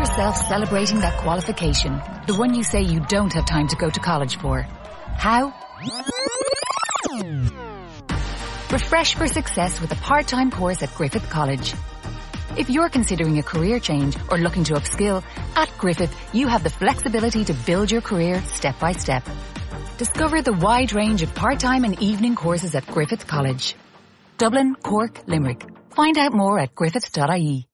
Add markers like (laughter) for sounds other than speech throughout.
yourself celebrating that qualification, the one you say you don't have time to go to college for. How? Refresh for success with a part-time course at Griffith College. If you're considering a career change or looking to upskill, at Griffith you have the flexibility to build your career step by step. Discover the wide range of part-time and evening courses at Griffith College. Dublin, Cork, Limerick. Find out more at griffith.ie.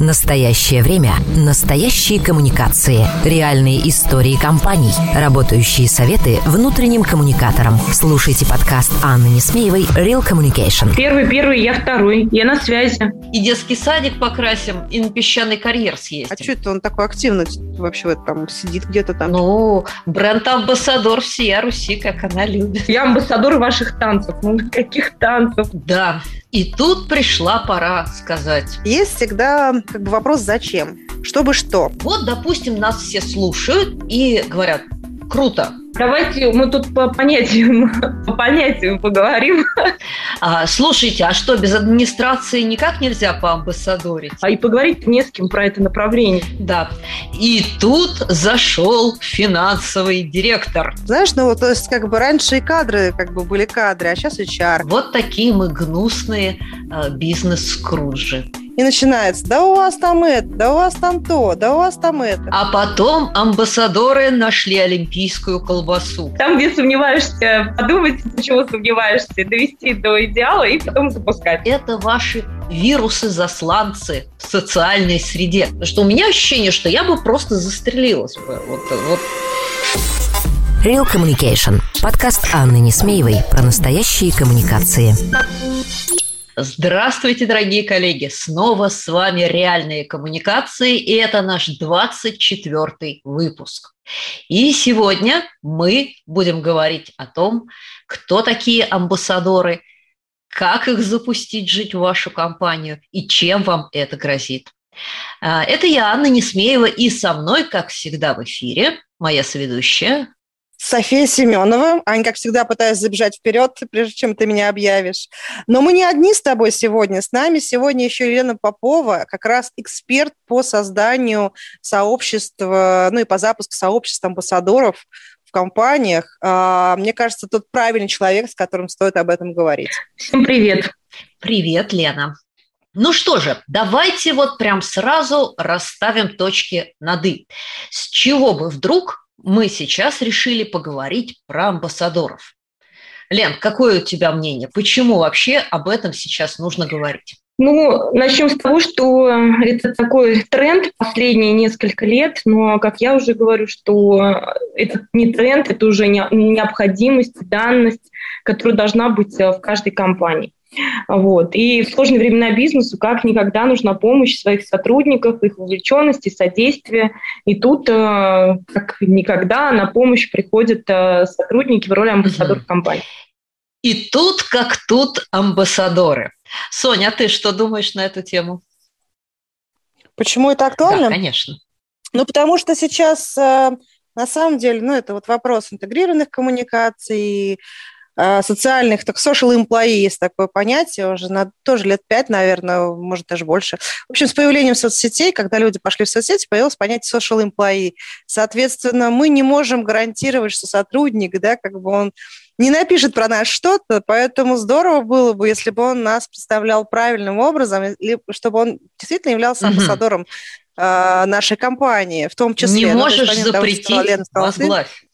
Настоящее время. Настоящие коммуникации. Реальные истории компаний. Работающие советы внутренним коммуникаторам. Слушайте подкаст Анны Несмеевой «Real Communication». Первый, первый, я второй. Я на связи. И детский садик покрасим, и на песчаный карьер съездим. А что это он такой активный вообще вот там сидит где-то там? Ну, бренд-амбассадор всея Руси, как она любит. Я амбассадор ваших танцев. Ну, каких танцев? Да. И тут пришла пора сказать. Есть всегда как бы вопрос «зачем?». Чтобы что? Вот, допустим, нас все слушают и говорят, круто, Давайте мы тут по понятиям, по понятиям поговорим. А, слушайте, а что, без администрации никак нельзя поамбассадорить? А и поговорить не с кем про это направление. Да. И тут зашел финансовый директор. Знаешь, ну вот, то есть как бы раньше и кадры как бы были кадры, а сейчас HR. Вот такие мы гнусные э, бизнес-скруджи. И начинается, да у вас там это, да у вас там то, да у вас там это. А потом амбассадоры нашли олимпийскую колбасу. Там, где сомневаешься, подумать, почему сомневаешься, довести до идеала и потом запускать. Это ваши вирусы-засланцы в социальной среде. Потому что у меня ощущение, что я бы просто застрелилась бы. Вот, вот. Real Communication. Подкаст Анны Несмеевой про настоящие коммуникации. Здравствуйте, дорогие коллеги! Снова с вами «Реальные коммуникации», и это наш 24 выпуск. И сегодня мы будем говорить о том, кто такие амбассадоры, как их запустить жить в вашу компанию и чем вам это грозит. А, это я, Анна Несмеева, и со мной, как всегда, в эфире моя соведущая София Семенова. Ань, как всегда, пытаюсь забежать вперед, прежде чем ты меня объявишь. Но мы не одни с тобой сегодня. С нами сегодня еще Елена Попова, как раз эксперт по созданию сообщества, ну и по запуску сообщества амбассадоров в компаниях. А, мне кажется, тот правильный человек, с которым стоит об этом говорить. Всем привет. Привет, Лена. Ну что же, давайте вот прям сразу расставим точки над «и». С чего бы вдруг мы сейчас решили поговорить про амбассадоров. Лен, какое у тебя мнение? Почему вообще об этом сейчас нужно говорить? Ну, начнем с того, что это такой тренд последние несколько лет, но, как я уже говорю, что это не тренд, это уже необходимость, данность, которая должна быть в каждой компании. Вот. И в сложные времена бизнесу как никогда нужна помощь своих сотрудников, их вовлеченности, содействия. И тут э, как никогда на помощь приходят э, сотрудники в роли амбассадоров угу. компании. И тут как тут амбассадоры. Соня, а ты что думаешь на эту тему? Почему это актуально? Да, конечно. Ну, потому что сейчас э, на самом деле, ну, это вот вопрос интегрированных коммуникаций, социальных, так social есть такое понятие уже на тоже лет пять, наверное, может даже больше. В общем, с появлением соцсетей, когда люди пошли в соцсети, появилось понятие social employee. Соответственно, мы не можем гарантировать, что сотрудник, да, как бы он не напишет про нас что-то, поэтому здорово было бы, если бы он нас представлял правильным образом, чтобы он действительно являлся амбассадором э, нашей компании, в том числе. Не ну, можешь запретить, возглавь.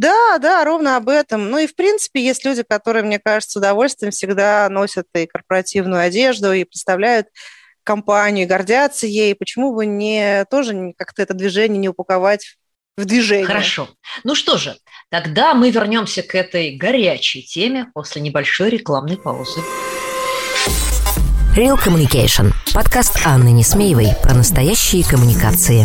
Да, да, ровно об этом. Ну и, в принципе, есть люди, которые, мне кажется, с удовольствием всегда носят и корпоративную одежду, и представляют компанию, гордятся ей. Почему бы не тоже как-то это движение не упаковать в движение? Хорошо. Ну что же, тогда мы вернемся к этой горячей теме после небольшой рекламной паузы. Real Communication. Подкаст Анны Несмеевой про настоящие коммуникации.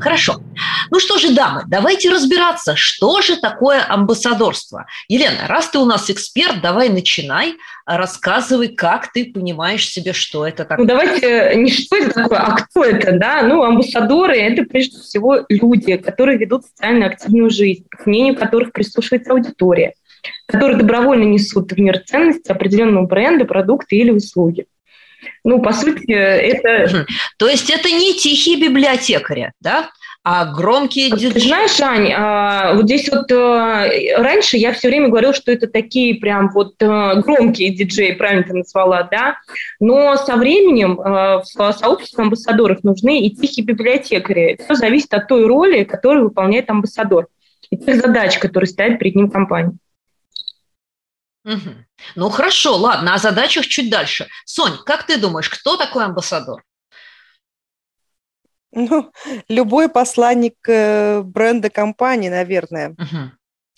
Хорошо. Ну что же, дамы, давайте разбираться, что же такое амбассадорство. Елена, раз ты у нас эксперт, давай начинай, рассказывай, как ты понимаешь себе, что это такое. Ну давайте не что это такое, а кто это, да? Ну, амбассадоры – это прежде всего люди, которые ведут социально активную жизнь, к мнению которых прислушивается аудитория, которые добровольно несут в мир ценности определенного бренда, продукта или услуги. Ну, по сути, это... То есть это не тихие библиотекари, да? а громкие диджеи. Ты знаешь, Ань, а, вот здесь вот э, раньше я все время говорила, что это такие прям вот э, громкие диджеи, правильно ты назвала, да, но со временем э, в сообществе амбассадоров нужны и тихие библиотекари. Все зависит от той роли, которую выполняет амбассадор, и тех задач, которые стоят перед ним компания. Угу. Ну хорошо, ладно, о задачах чуть дальше. Сонь, как ты думаешь, кто такой амбассадор? Ну, любой посланник э, бренда компании, наверное. Угу.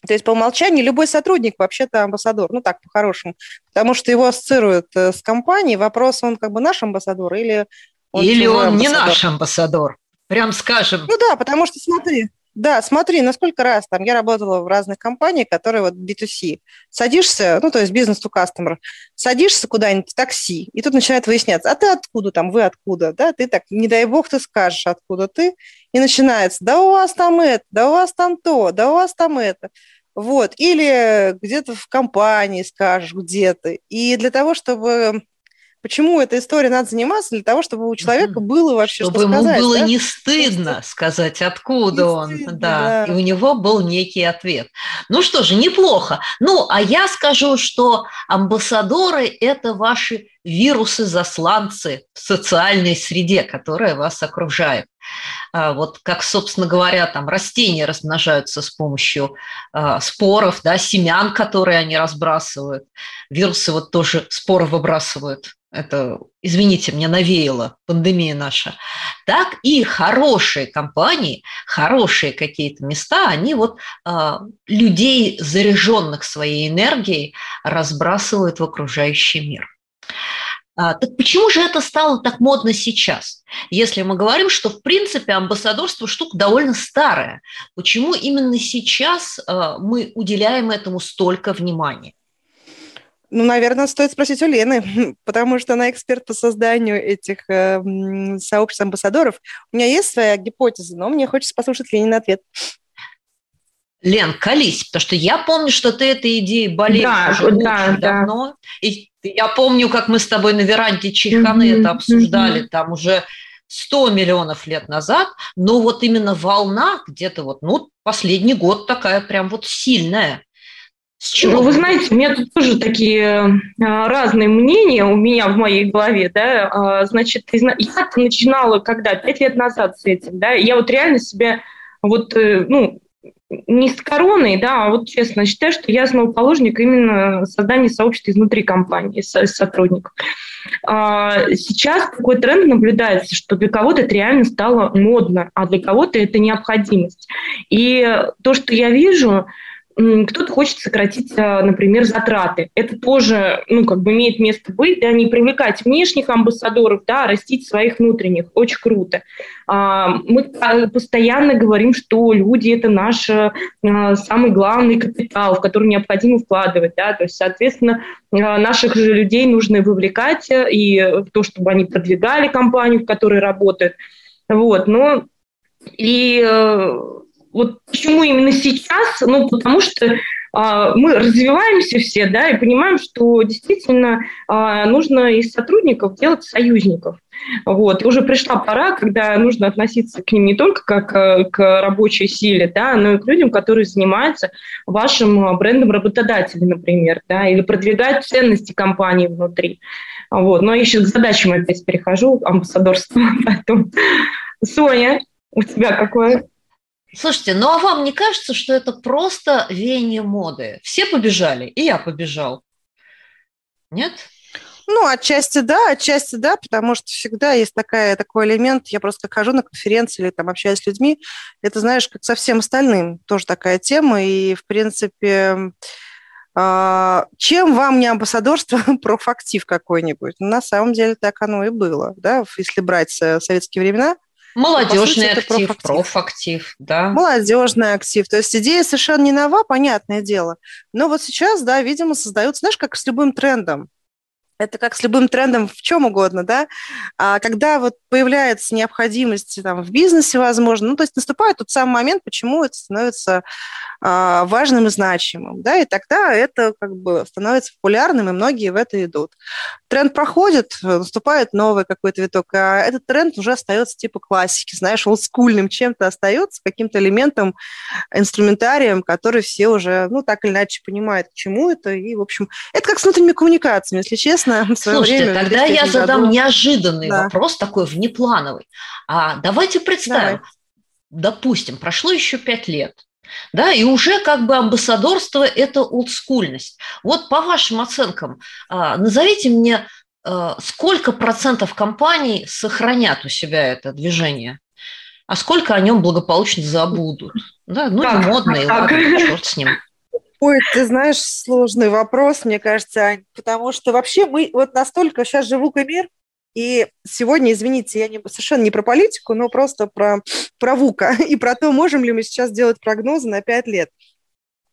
То есть по умолчанию любой сотрудник вообще-то амбассадор, ну так, по-хорошему, потому что его ассоциируют э, с компанией. Вопрос, он как бы наш амбассадор или он Или он амбассадор? не наш амбассадор, прям скажем. Ну да, потому что смотри, да, смотри, на сколько раз там я работала в разных компаниях, которые вот B2C. Садишься, ну, то есть бизнес to customer, садишься куда-нибудь в такси, и тут начинает выясняться, а ты откуда там, вы откуда, да, ты так, не дай бог, ты скажешь, откуда ты, и начинается, да у вас там это, да у вас там то, да у вас там это. Вот, или где-то в компании скажешь, где ты. И для того, чтобы Почему эта история надо заниматься? Для того, чтобы у человека было вообще чтобы что сказать. Чтобы ему было да? не стыдно сказать, откуда не он. Стыдно, да. да. И у него был некий ответ. Ну что же, неплохо. Ну, а я скажу, что амбассадоры – это ваши вирусы-засланцы в социальной среде, которая вас окружает. А, вот как, собственно говоря, там растения размножаются с помощью а, споров, да, семян, которые они разбрасывают. Вирусы вот тоже споры выбрасывают это, извините, мне навеяло пандемия наша, так и хорошие компании, хорошие какие-то места, они вот э, людей, заряженных своей энергией, разбрасывают в окружающий мир. А, так почему же это стало так модно сейчас? Если мы говорим, что в принципе амбассадорство штука довольно старая, почему именно сейчас э, мы уделяем этому столько внимания? Ну, наверное, стоит спросить у Лены, (laughs) потому что она эксперт по созданию этих э, сообществ амбассадоров. У меня есть своя гипотеза, но мне хочется послушать Ленин ответ. Лен, колись, потому что я помню, что ты этой идеей болеешь да, уже да, очень да. давно. И я помню, как мы с тобой на веранде Чайханы mm-hmm, это обсуждали, mm-hmm. там уже 100 миллионов лет назад, но вот именно волна где-то вот, ну, последний год такая прям вот сильная. С чего? Ну, вы знаете, у меня тут тоже такие а, разные мнения у меня в моей голове, да, а, значит, я начинала когда, пять лет назад с этим, да, я вот реально себя вот, э, ну, не с короной, да, а вот честно считаю, что я основоположник именно создания сообщества изнутри компании, сотрудников. А, сейчас такой тренд наблюдается, что для кого-то это реально стало модно, а для кого-то это необходимость. И то, что я вижу, кто-то хочет сократить, а, например, затраты. Это тоже, ну, как бы имеет место быть, да, не привлекать внешних амбассадоров, да, а растить своих внутренних. Очень круто. А, мы постоянно говорим, что люди – это наш самый главный капитал, в который необходимо вкладывать, да, то есть, соответственно, наших же людей нужно вовлекать и в то, чтобы они продвигали компанию, в которой работают. Вот, но и вот почему именно сейчас? Ну, потому что а, мы развиваемся все, да, и понимаем, что действительно а, нужно из сотрудников делать союзников. Вот. И уже пришла пора, когда нужно относиться к ним не только как а, к рабочей силе, да, но и к людям, которые занимаются вашим брендом работодателя, например, да, или продвигают ценности компании внутри. Вот. Но я сейчас к задачам опять перехожу, амбассадорство (laughs) потом. Соня, У тебя какое? Слушайте, ну а вам не кажется, что это просто веяние моды? Все побежали, и я побежал. Нет? Ну, отчасти да, отчасти да, потому что всегда есть такая, такой элемент, я просто хожу на конференции или там общаюсь с людьми, это, знаешь, как со всем остальным, тоже такая тема, и, в принципе, а, чем вам не амбассадорство (laughs) профактив какой-нибудь? На самом деле так оно и было, да, если брать советские времена, Молодежный сути, актив, профактив. профактив, да. Молодежный актив. То есть идея совершенно не нова, понятное дело. Но вот сейчас, да, видимо, создаются, знаешь, как с любым трендом. Это как с любым трендом в чем угодно, да. А когда вот появляется необходимость там, в бизнесе, возможно, ну, то есть наступает тот самый момент, почему это становится а, важным и значимым, да, и тогда это как бы становится популярным, и многие в это идут. Тренд проходит, наступает новый какой-то виток, а этот тренд уже остается типа классики, знаешь, олдскульным чем-то остается, каким-то элементом, инструментарием, который все уже, ну, так или иначе понимают, к чему это, и, в общем, это как с внутренними коммуникациями, если честно. В Слушайте, время, тогда я задам году. неожиданный да. вопрос, такой внеплановый. А давайте представим, Давай. допустим, прошло еще пять лет, да, и уже как бы амбассадорство – это олдскульность. Вот по вашим оценкам, а, назовите мне, а, сколько процентов компаний сохранят у себя это движение, а сколько о нем благополучно забудут? Да, ну, так, модный, так. ладно, черт с ним. Ой, ты знаешь, сложный вопрос, мне кажется, Ань, потому что вообще мы вот настолько сейчас живу мир, и сегодня, извините, я не, совершенно не про политику, но просто про, про ВУКа (laughs) и про то, можем ли мы сейчас делать прогнозы на 5 лет.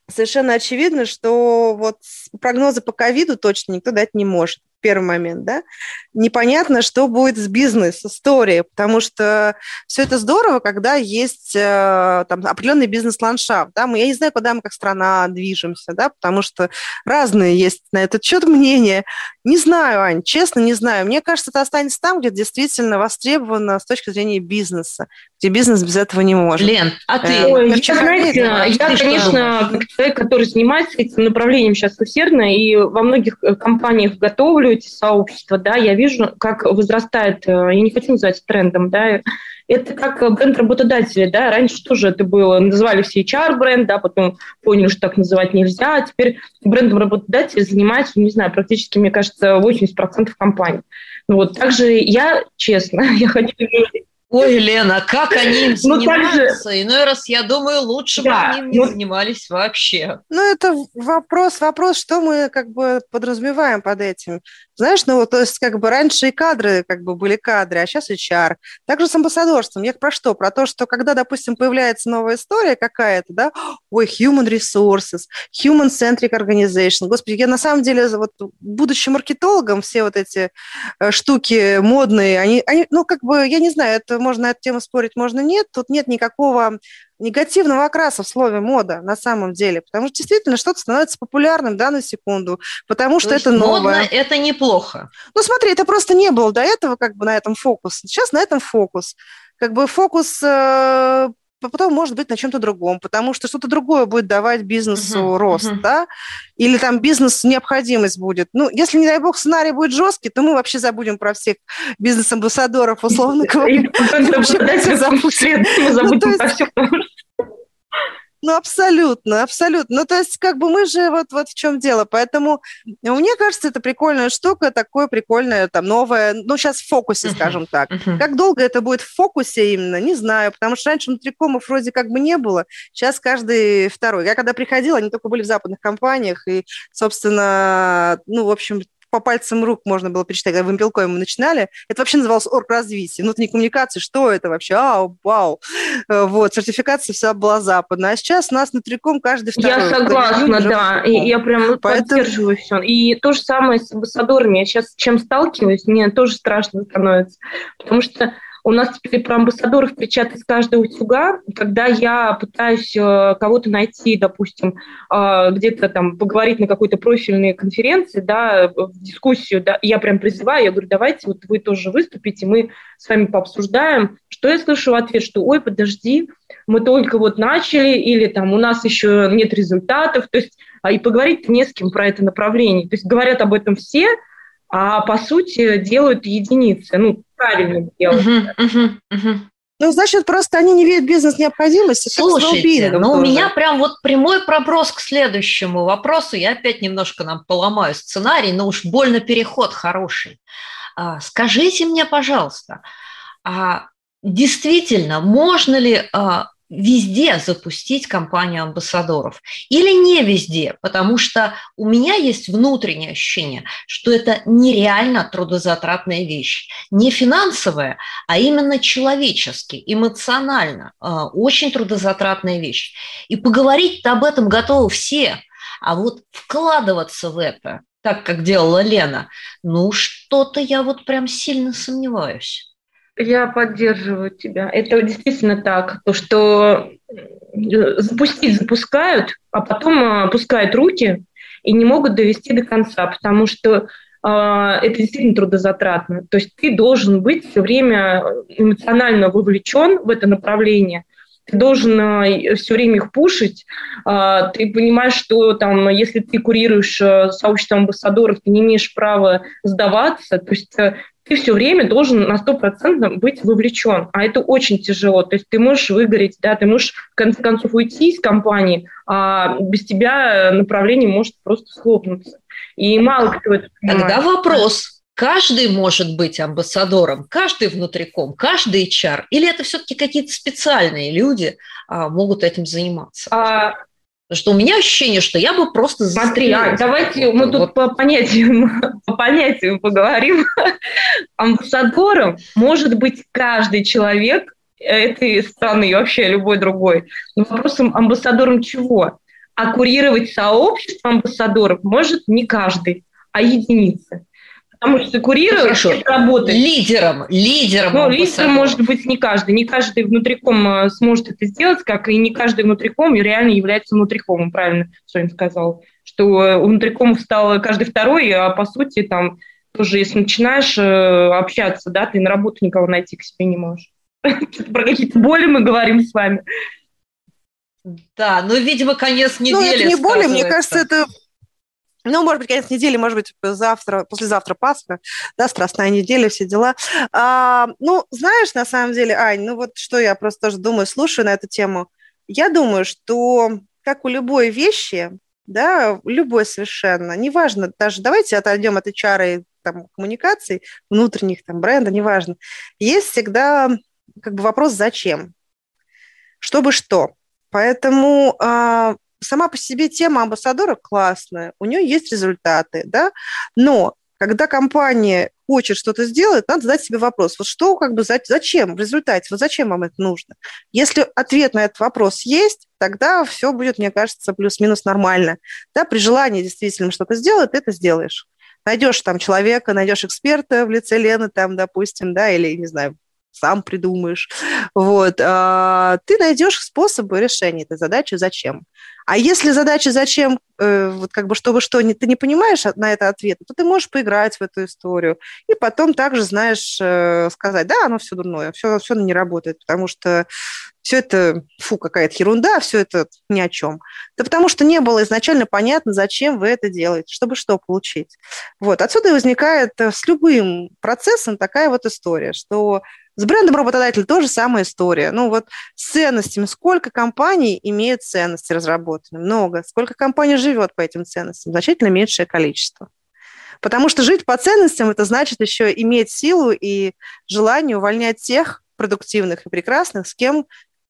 Совершенно очевидно, что вот прогнозы по ковиду точно никто дать не может первый момент, да, непонятно, что будет с бизнес-историей, потому что все это здорово, когда есть э, там определенный бизнес-ландшафт, да, мы, я не знаю, куда мы как страна движемся, да, потому что разные есть на этот счет мнения. Не знаю, Ань, честно, не знаю. Мне кажется, это останется там, где действительно востребовано с точки зрения бизнеса, где бизнес без этого не может. Лен, а ты? Э, Ой, я, знаете, я, конечно, как человек, который занимается этим направлением сейчас усердно, и во многих э, компаниях готовлю эти сообщества, да, я вижу, как возрастает, э, я не хочу называть трендом, да, это как бренд работодателя, да, раньше тоже это было, называли все HR-бренд, да, потом поняли, что так называть нельзя, а теперь брендом работодателя занимается, не знаю, практически, мне кажется, 80% компаний. Вот, также я, честно, (laughs) я хочу Ой, Лена, как они им ну, занимаются? Также... Иной раз, я думаю, лучше да, бы они им не ну... занимались вообще. Ну, это вопрос, вопрос, что мы как бы подразумеваем под этим. Знаешь, ну, то есть как бы раньше и кадры как бы были кадры, а сейчас HR. Также с амбассадорством. Я про что? Про то, что когда, допустим, появляется новая история какая-то, да, ой, human resources, human-centric organization. Господи, я на самом деле, вот, будучи маркетологом, все вот эти э, штуки модные, они, они, ну, как бы, я не знаю, это можно эту тему спорить, можно нет. Тут нет никакого негативного окраса в слове мода на самом деле, потому что действительно что-то становится популярным да, на секунду, потому что То это новое. Модно – это неплохо. Ну смотри, это просто не было до этого как бы на этом фокус. Сейчас на этом фокус. Как бы фокус э, потом может быть на чем-то другом, потому что что-то другое будет давать бизнесу uh-huh, рост, uh-huh. да, или там бизнес необходимость будет. Ну, если, не дай бог, сценарий будет жесткий, то мы вообще забудем про всех бизнес-амбассадоров, условно (laughs) говоря. Мы забудем про все, ну, абсолютно, абсолютно. Ну, то есть, как бы мы же вот, вот в чем дело. Поэтому мне кажется, это прикольная штука, такое прикольное, там, новое, ну, сейчас в фокусе, uh-huh. скажем так. Uh-huh. Как долго это будет в фокусе именно, не знаю, потому что раньше внутрикомов вроде как бы не было, сейчас каждый второй. Я когда приходила, они только были в западных компаниях, и, собственно, ну, в общем, по пальцам рук можно было перечитать, когда в Импелкоме мы начинали. Это вообще называлось орг-развитие, внутренней коммуникации. Что это вообще? Ау, вау. Э, вот, сертификация вся была западная. А сейчас нас на триком каждый второй. Я согласна, да. И я прям Поэтому... поддерживаю все. И то же самое с амбассадорами. Я сейчас чем сталкиваюсь, мне тоже страшно становится. Потому что у нас теперь про амбассадоров кричат из каждого утюга. Когда я пытаюсь э, кого-то найти, допустим, э, где-то там поговорить на какой-то профильной конференции, да, в дискуссию, да, я прям призываю, я говорю, давайте вот вы тоже выступите, мы с вами пообсуждаем. Что я слышу в ответ, что ой, подожди, мы только вот начали, или там у нас еще нет результатов, то есть а и поговорить не с кем про это направление. То есть говорят об этом все, а по сути делают единицы. Ну, правильно делают. Uh-huh, uh-huh, uh-huh. Ну, значит, просто они не видят бизнес-необходимости. Слушайте, ну у меня прям вот прямой проброс к следующему вопросу. Я опять немножко нам поломаю сценарий, но уж больно переход хороший. А, скажите мне, пожалуйста, а действительно, можно ли а, везде запустить компанию амбассадоров или не везде, потому что у меня есть внутреннее ощущение, что это нереально трудозатратная вещь, не финансовая, а именно человечески, эмоционально, а, очень трудозатратная вещь. И поговорить-то об этом готовы все, а вот вкладываться в это, так как делала Лена, ну что-то я вот прям сильно сомневаюсь. Я поддерживаю тебя. Это действительно так. То, что э, запустить запускают, а потом э, опускают руки и не могут довести до конца, потому что э, это действительно трудозатратно. То есть ты должен быть все время эмоционально вовлечен в это направление, ты должен э, все время их пушить. Э, ты понимаешь, что там, если ты курируешь э, сообщество амбассадоров, ты не имеешь права сдаваться. То есть ты все время должен на 100% быть вовлечен. А это очень тяжело. То есть ты можешь выгореть, да, ты можешь в конце концов уйти из компании, а без тебя направление может просто схлопнуться. И мало кто это понимает. Тогда вопрос. Каждый может быть амбассадором, каждый внутриком, каждый HR, или это все-таки какие-то специальные люди а, могут этим заниматься? А, Потому что у меня ощущение, что я бы просто Смотри, а, давайте мы тут вот. по понятиям, (laughs) по понятиям поговорим. (laughs) Амбассадором может быть каждый человек этой страны и вообще любой другой. Но вопросом амбассадором чего? А курировать сообщество амбассадоров может не каждый, а единицы. Потому что курировать Хорошо. работает. Лидером, лидером. Ну, лидером может быть не каждый. Не каждый внутриком э, сможет это сделать, как и не каждый внутриком реально является внутрикомом, правильно Соня сказал. Что э, у внутрикомов стал каждый второй, а по сути там тоже, если начинаешь э, общаться, да, ты на работу никого найти к себе не можешь. (laughs) Про какие-то боли мы говорим с вами. Да, ну, видимо, конец недели. Ну, это не боли, мне кажется, это ну, может быть, конец недели, может быть, завтра, послезавтра Пасха, да, страстная неделя, все дела. А, ну, знаешь, на самом деле, Ань, ну вот что я просто тоже думаю, слушаю на эту тему. Я думаю, что как у любой вещи, да, любой совершенно, неважно, даже давайте отойдем от HR и там, коммуникаций, внутренних там бренда, неважно, есть всегда как бы вопрос «зачем?». Чтобы что? Поэтому а, сама по себе тема амбассадора классная, у нее есть результаты, да, но когда компания хочет что-то сделать, надо задать себе вопрос, вот что, как бы, зачем в результате, вот зачем вам это нужно? Если ответ на этот вопрос есть, тогда все будет, мне кажется, плюс-минус нормально. Да, при желании действительно что-то сделать, ты это сделаешь. Найдешь там человека, найдешь эксперта в лице Лены, там, допустим, да, или, не знаю, сам придумаешь. Вот. А, ты найдешь способы решения этой задачи «зачем?». А если задача «зачем?», э, вот как бы чтобы что, ты не понимаешь на это ответ, то ты можешь поиграть в эту историю и потом также знаешь э, сказать, да, оно все дурное, все, все не работает, потому что все это, фу, какая-то ерунда, все это ни о чем. Да потому что не было изначально понятно, зачем вы это делаете, чтобы что получить. Вот. Отсюда и возникает э, с любым процессом такая вот история, что с брендом работодателя тоже самая история. Ну вот с ценностями. Сколько компаний имеют ценности разработанные? Много. Сколько компаний живет по этим ценностям? Значительно меньшее количество. Потому что жить по ценностям – это значит еще иметь силу и желание увольнять тех продуктивных и прекрасных, с кем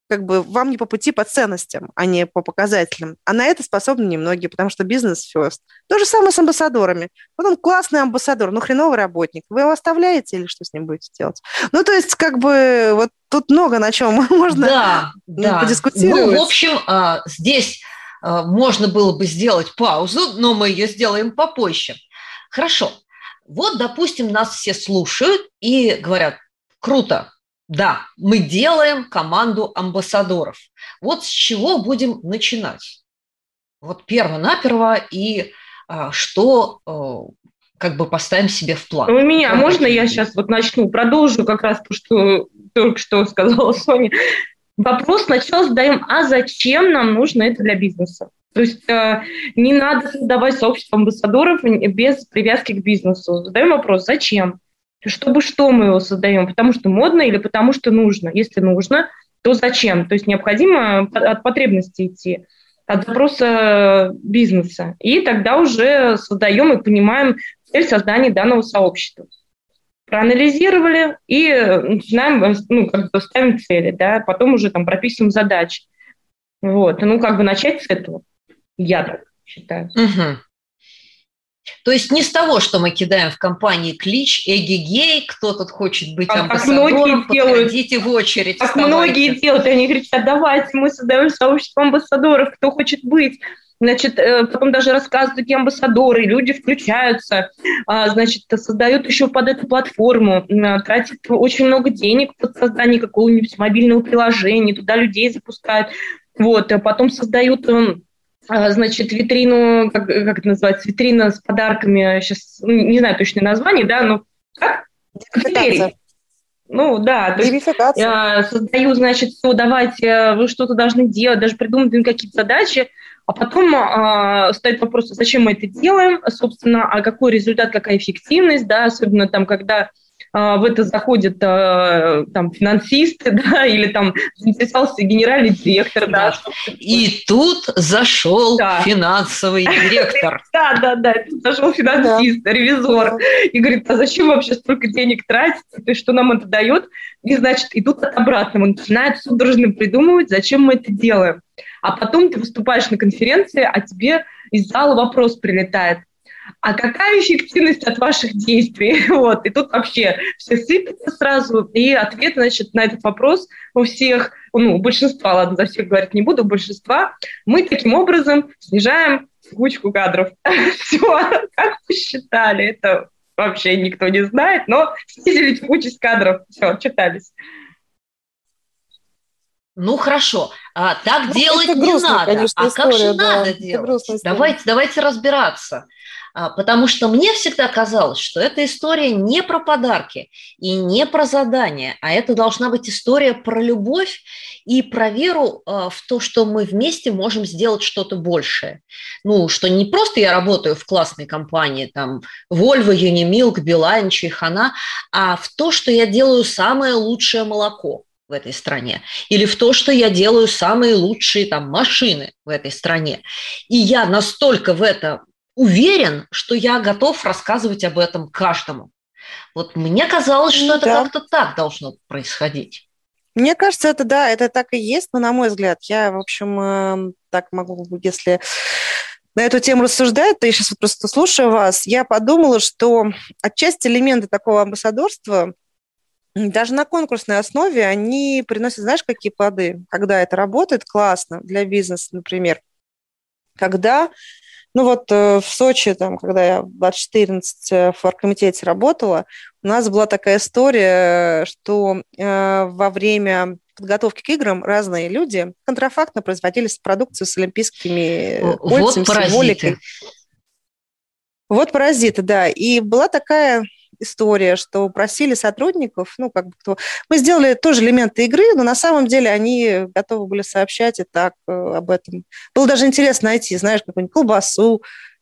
как бы вам не по пути по ценностям, а не по показателям. А на это способны немногие, потому что бизнес first. То же самое с амбассадорами. Вот он классный амбассадор, но хреновый работник. Вы его оставляете или что с ним будете делать? Ну, то есть, как бы, вот тут много на чем (laughs) можно да, да. подискутировать. Ну, в общем, а, здесь а, можно было бы сделать паузу, но мы ее сделаем попозже. Хорошо. Вот, допустим, нас все слушают и говорят, круто, да, мы делаем команду амбассадоров. Вот с чего будем начинать? Вот перво-наперво и а, что а, как бы поставим себе в план. У меня, как можно я сейчас вот начну, продолжу как раз то, что только что сказала (laughs) Соня. Вопрос сначала задаем, а зачем нам нужно это для бизнеса? То есть э, не надо создавать сообщество амбассадоров без привязки к бизнесу. Задаем вопрос, зачем? Чтобы что мы его создаем? Потому что модно или потому что нужно? Если нужно, то зачем? То есть необходимо от потребности идти, от запроса бизнеса. И тогда уже создаем и понимаем цель создания данного сообщества. Проанализировали и начинаем, ну, как бы ставим цели, да, потом уже там прописываем задачи. Вот, ну, как бы начать с этого, я так считаю. Угу. То есть не с того, что мы кидаем в компании клич «Эгегей», кто тут хочет быть а амбассадором, подходите в очередь. Как вставайте. многие делают, они говорят, давайте мы создаем сообщество амбассадоров, кто хочет быть. Значит, э, потом даже рассказывают, какие амбассадоры, люди включаются, а, значит, создают еще под эту платформу, тратят очень много денег под создание какого-нибудь мобильного приложения, туда людей запускают. Вот, а потом создают эм, а, значит, витрину, как, как это называется, витрина с подарками, сейчас ну, не знаю точное название, да, но как? Ну, да, то есть я создаю, значит, все, давайте, вы что-то должны делать, даже придумать какие-то задачи, а потом э, стоит вопрос, зачем мы это делаем, собственно, а какой результат, какая эффективность, да, особенно там, когда а, в это заходят а, там финансисты, (laughs) да, или там заинтересовался генеральный директор, да. да. И тут зашел да. финансовый (laughs) директор. Да, да, да, тут зашел финансист, ревизор, и говорит, а зачем вообще столько денег тратить, то есть что нам это дает? И, значит, идут от обратного, начинают судорожно придумывать, зачем мы это делаем. А потом ты выступаешь на конференции, а тебе из зала вопрос прилетает а какая эффективность от ваших действий? (laughs) Вот. И тут вообще все сыпется сразу, и ответ, значит, на этот вопрос у всех, ну, у большинства, ладно, за всех говорить не буду, у большинства, мы таким образом снижаем текучку кадров. (laughs) Все, как вы считали, это вообще никто не знает, но снизили текучесть кадров. Все, читались. Ну хорошо, а, так ну, делать не надо. Конечно, а история, как же да, надо делать? Давайте, давайте разбираться. А, потому что мне всегда казалось, что эта история не про подарки и не про задания, а это должна быть история про любовь и про веру а, в то, что мы вместе можем сделать что-то большее. Ну, что не просто я работаю в классной компании, там, Volvo, Unimilk, Билайн, Чайхана, а в то, что я делаю самое лучшее молоко в этой стране, или в то, что я делаю самые лучшие там машины в этой стране. И я настолько в это уверен, что я готов рассказывать об этом каждому. Вот мне казалось, что это да. как-то так должно происходить. Мне кажется, это да, это так и есть, но на мой взгляд, я, в общем, эм, так могу, если на эту тему рассуждать, то я сейчас вот просто слушаю вас, я подумала, что отчасти элементы такого амбассадорства даже на конкурсной основе они приносят, знаешь, какие плоды? Когда это работает классно для бизнеса, например, когда ну вот э, в Сочи, там, когда я в 2014 э, в оргкомитете работала, у нас была такая история, что э, во время подготовки к играм разные люди контрафактно производили продукцию с олимпийскими кольцами, вот символикой. Вот паразиты, да. И была такая история, что просили сотрудников, ну, как бы кто... Мы сделали тоже элементы игры, но на самом деле они готовы были сообщать и так э, об этом. Было даже интересно найти, знаешь, какую-нибудь колбасу,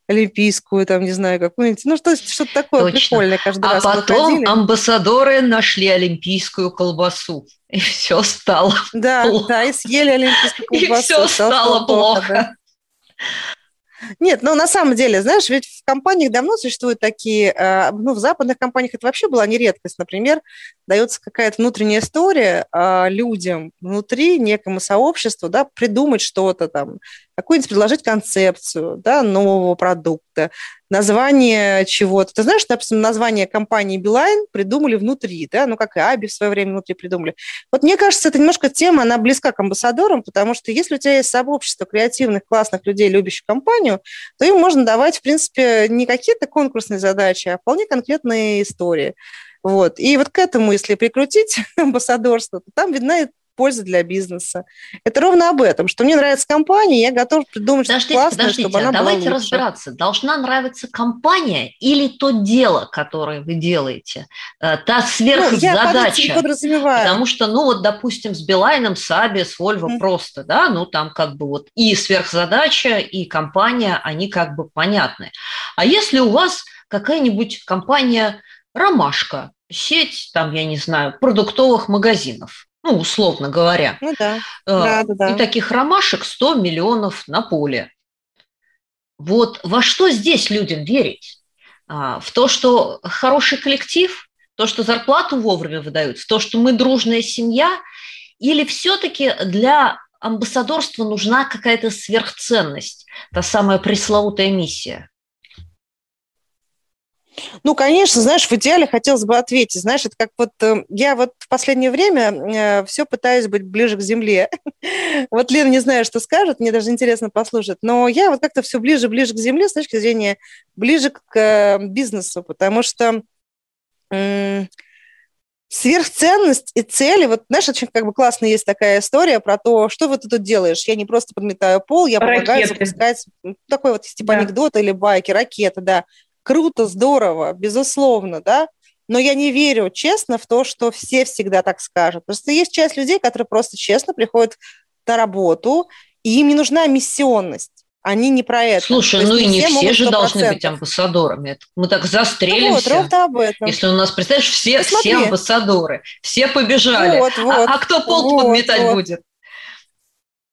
олимпийскую, там, не знаю, какую-нибудь, ну, что, что-то такое Точно. прикольное каждый а раз. А потом выходили. амбассадоры нашли олимпийскую колбасу, и все стало Да, плохо. да, и съели олимпийскую (laughs) колбасу. И все стало плохо. плохо да. Нет, ну на самом деле, знаешь, ведь в компаниях давно существуют такие, э, ну в западных компаниях это вообще была не редкость, например, дается какая-то внутренняя история а, людям внутри, некому сообществу, да, придумать что-то там, какую-нибудь предложить концепцию, да, нового продукта, название чего-то. Ты знаешь, допустим, название компании Билайн придумали внутри, да, ну, как и Аби в свое время внутри придумали. Вот мне кажется, это немножко тема, она близка к амбассадорам, потому что если у тебя есть сообщество креативных, классных людей, любящих компанию, то им можно давать, в принципе, не какие-то конкурсные задачи, а вполне конкретные истории. Вот. И вот к этому, если прикрутить (laughs) амбассадорство, то там видна польза для бизнеса. Это ровно об этом, что мне нравится компания, я готов придумать подождите, что классное, подождите, чтобы она давайте была лучше. разбираться. Должна нравиться компания или то дело, которое вы делаете? Э, та сверхзадача. Ну, Потому что, ну вот, допустим, с Билайном, с Аби, с Вольво mm. просто, да, ну там как бы вот и сверхзадача, и компания, они как бы понятны. А если у вас какая-нибудь компания ромашка, сеть, там, я не знаю, продуктовых магазинов, ну, условно говоря. Ну да. Да, да, да. И таких ромашек 100 миллионов на поле. Вот во что здесь людям верить? А, в то, что хороший коллектив, то, что зарплату вовремя выдают, в то, что мы дружная семья, или все-таки для амбассадорства нужна какая-то сверхценность, та самая пресловутая миссия? Ну, конечно, знаешь, в идеале хотелось бы ответить. Знаешь, это как вот э, я вот в последнее время э, все пытаюсь быть ближе к земле. (laughs) вот Лена не знаю, что скажет, мне даже интересно послушать, но я вот как-то все ближе-ближе к земле с точки зрения ближе к э, бизнесу, потому что сверхценность и цели. Вот, знаешь, очень как бы классная есть такая история про то, что вот ты тут делаешь. Я не просто подметаю пол, я помогаю ракеты. запускать такой вот типа да. анекдот или байки, ракеты, да круто, здорово, безусловно, да, но я не верю, честно, в то, что все всегда так скажут. Просто есть часть людей, которые просто честно приходят на работу, и им не нужна миссионность. Они не про это. Слушай, ну и не все, все же должны быть амбассадорами. Мы так застрелимся. Ну вот, об этом. Если у нас, представляешь, все, все амбассадоры, все побежали. Вот, вот, а, а кто пол вот, подметать вот. будет?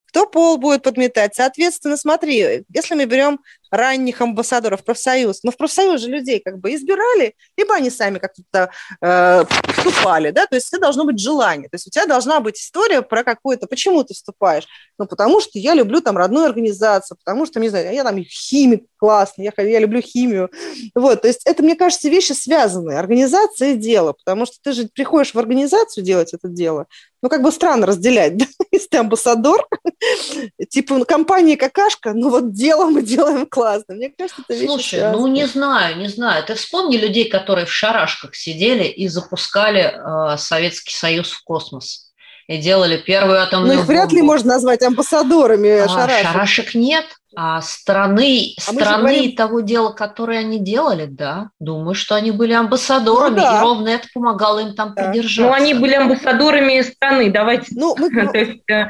Кто пол будет подметать? Соответственно, смотри, если мы берем ранних амбассадоров профсоюз. Но в профсоюз же людей как бы избирали, либо они сами как-то э, вступали, да, то есть это должно быть желание. То есть у тебя должна быть история про какую-то, почему ты вступаешь? Ну, потому что я люблю там родную организацию, потому что, не знаю, я там химик классный, я, я люблю химию. Вот, то есть это, мне кажется, вещи связанные. Организация и дело, потому что ты же приходишь в организацию делать это дело, ну, как бы странно разделять, (laughs) да? если ты амбассадор, (laughs) типа компания какашка, ну вот дело мы делаем классно классно. Мне кажется, это вещи Слушай, ну не знаю, не знаю. Ты вспомни людей, которые в шарашках сидели и запускали э, Советский Союз в космос и делали первую атомную Ну их вряд ли можно назвать амбассадорами а, шарашек. Шарашек нет, а страны, а страны говорим... того дела, которое они делали, да, думаю, что они были амбассадорами, ну, да. и ровно это помогало им там да. придержаться. Ну, они были амбассадорами страны, давайте. Ну, мы... (laughs) То есть, э,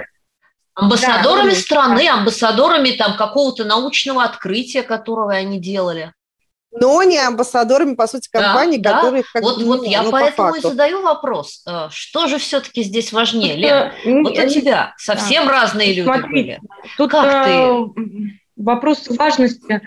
Амбассадорами да, страны, амбассадорами там какого-то научного открытия, которое они делали. Но не амбассадорами, по сути, компаний, да, которые... Да. Вот, вот ну, я ну, поэтому по и задаю вопрос. Э, что же все-таки здесь важнее, Лена? Вот у тебя совсем разные люди были. Тут как ты? Э, вопрос важности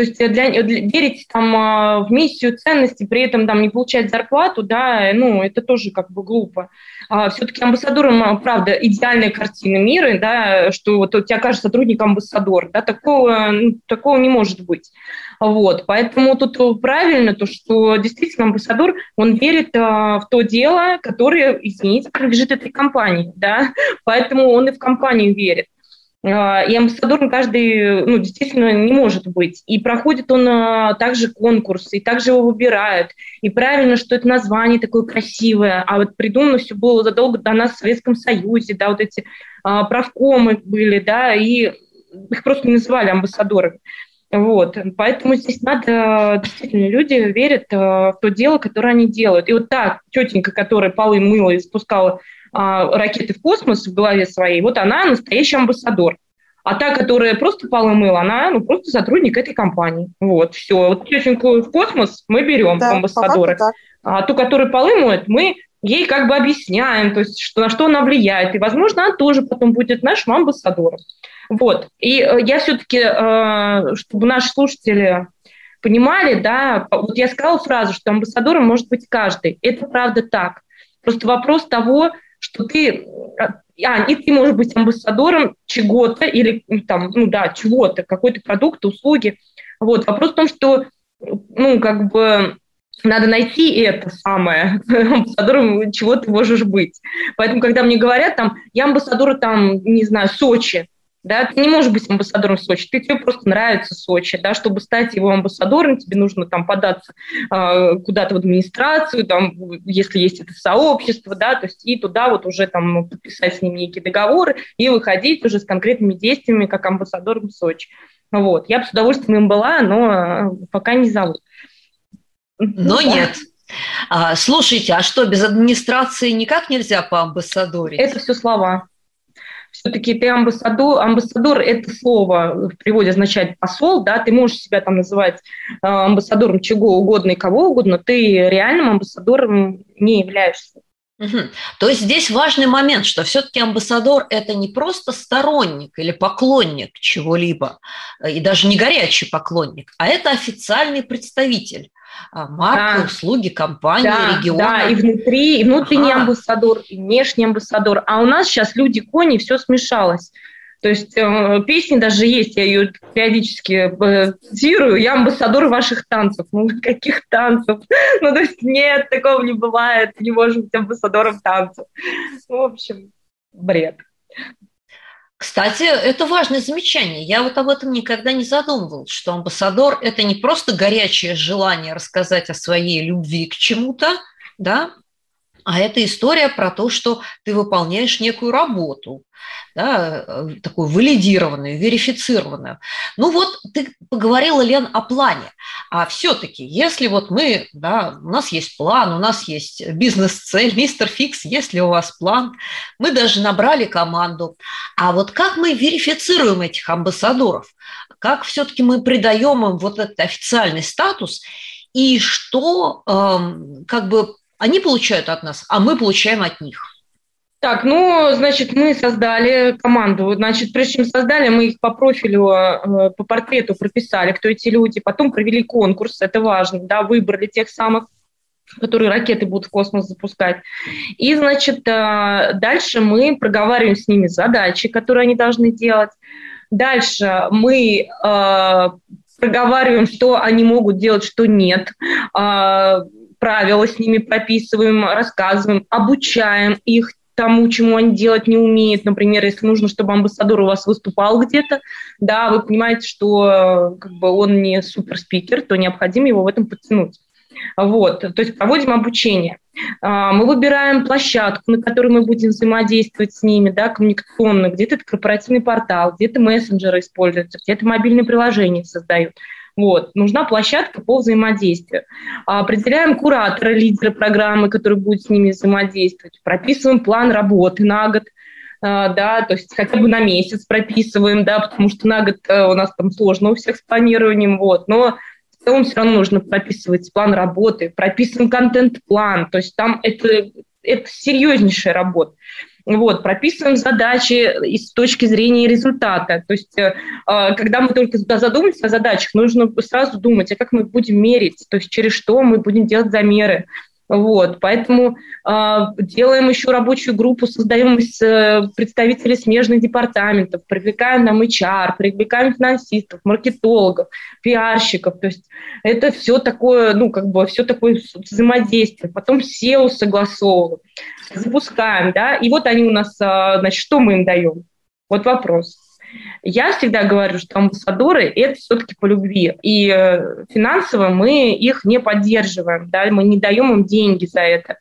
то есть для, для, верить там а, в миссию ценности, при этом там не получать зарплату, да, ну, это тоже как бы глупо. А, все-таки амбассадором, а, правда, идеальная картина мира, да, что вот у тебя кажется сотрудник амбассадор, да, такого, ну, такого не может быть. Вот, поэтому тут правильно то, что действительно амбассадор, он верит а, в то дело, которое, извините, принадлежит этой компании, да, (laughs) поэтому он и в компанию верит. А, и амбассадором каждый, ну, действительно не может быть. И проходит он а, также конкурс, и также его выбирают. И правильно, что это название такое красивое. А вот придумано все было задолго до нас в Советском Союзе, да, вот эти а, правкомы были, да, и их просто не называли амбассадорами. Вот, поэтому здесь надо, действительно, люди верят в то дело, которое они делают. И вот та тетенька, которая полы мыла и спускала а, ракеты в космос в голове своей, вот она настоящий амбассадор. А та, которая просто полы мыла, она ну, просто сотрудник этой компании. Вот, все. Вот тетеньку в космос мы берем да, амбассадора. А ту, которая полы моет, мы ей как бы объясняем, то есть что, на что она влияет. И, возможно, она тоже потом будет нашим амбассадором. Вот. И э, я все-таки, э, чтобы наши слушатели понимали, да, вот я сказала фразу, что амбассадором может быть каждый. Это правда так. Просто вопрос того, что ты, а, а, и ты можешь быть амбассадором чего-то или там, ну да, чего-то, какой-то продукт, услуги. Вот. Вопрос в том, что, ну, как бы надо найти это самое, (laughs) амбассадором чего ты можешь быть. Поэтому, когда мне говорят, там, я амбассадор, там, не знаю, Сочи, да, ты не можешь быть амбассадором Сочи, ты, тебе просто нравится Сочи, да, чтобы стать его амбассадором, тебе нужно там податься э, куда-то в администрацию, там, если есть это сообщество, да, то есть и туда вот уже там подписать с ними некие договоры и выходить уже с конкретными действиями как амбассадором Сочи. Вот, я бы с удовольствием им была, но пока не зовут. Но да. нет. А, слушайте, а что, без администрации никак нельзя по амбассадоре? Это все слова все-таки ты амбассадор, амбассадор – это слово в переводе означает посол, да, ты можешь себя там называть э, амбассадором чего угодно и кого угодно, ты реальным амбассадором не являешься. Угу. То есть здесь важный момент, что все-таки амбассадор – это не просто сторонник или поклонник чего-либо, э, и даже не горячий поклонник, а это официальный представитель а, марки, да. услуги, компании, да, региона. Да, и внутри, и внутренний ага. амбассадор, и внешний амбассадор. А у нас сейчас люди-кони, все смешалось. То есть э, песни даже есть, я ее периодически э, цитирую, я амбассадор ваших танцев. Ну, (laughs) каких танцев? Ну, то есть нет, такого не бывает, не может быть амбассадором танцев. Ну, в общем, бред. Кстати, это важное замечание. Я вот об этом никогда не задумывал, что амбассадор – это не просто горячее желание рассказать о своей любви к чему-то, да, а это история про то, что ты выполняешь некую работу, да, э, такую валидированную, верифицированную. Ну вот ты поговорила, Лен, о плане. А все-таки, если вот мы, да, у нас есть план, у нас есть бизнес-цель, мистер Фикс, если у вас план, мы даже набрали команду. А вот как мы верифицируем этих амбассадоров? Как все-таки мы придаем им вот этот официальный статус? И что эм, как бы они получают от нас, а мы получаем от них. Так, ну, значит, мы создали команду. Значит, прежде чем создали, мы их по профилю, э, по портрету прописали, кто эти люди. Потом провели конкурс, это важно, да, выбрали тех самых которые ракеты будут в космос запускать. И, значит, э, дальше мы проговариваем с ними задачи, которые они должны делать. Дальше мы э, проговариваем, что они могут делать, что нет правила с ними прописываем, рассказываем, обучаем их тому, чему они делать не умеют. Например, если нужно, чтобы амбассадор у вас выступал где-то, да, вы понимаете, что как бы он не суперспикер, то необходимо его в этом подтянуть. Вот, то есть проводим обучение. А, мы выбираем площадку, на которой мы будем взаимодействовать с ними, да, коммуникационно. Где-то это корпоративный портал, где-то мессенджеры используются, где-то мобильные приложения создают. Вот. Нужна площадка по взаимодействию. А, определяем куратора, лидера программы, который будет с ними взаимодействовать. Прописываем план работы на год а, да, то есть хотя бы на месяц прописываем, да, потому что на год э, у нас там сложно у всех с планированием, вот, но в целом все равно нужно прописывать план работы, прописываем контент-план, то есть там это, это серьезнейшая работа. Вот, прописываем задачи с точки зрения результата. То есть, э, а, когда мы только задумались о задачах, нужно сразу думать, а как мы будем мерить, то есть через что мы будем делать замеры. Вот, поэтому э, делаем еще рабочую группу, создаем из э, представителей смежных департаментов, привлекаем нам HR, привлекаем финансистов, маркетологов, пиарщиков. То есть это все такое, ну, как бы все такое взаимодействие. Потом SEO согласовываем, запускаем, да, и вот они у нас, э, значит, что мы им даем? Вот вопрос. Я всегда говорю, что амбассадоры – это все-таки по любви. И э, финансово мы их не поддерживаем, да, мы не даем им деньги за это.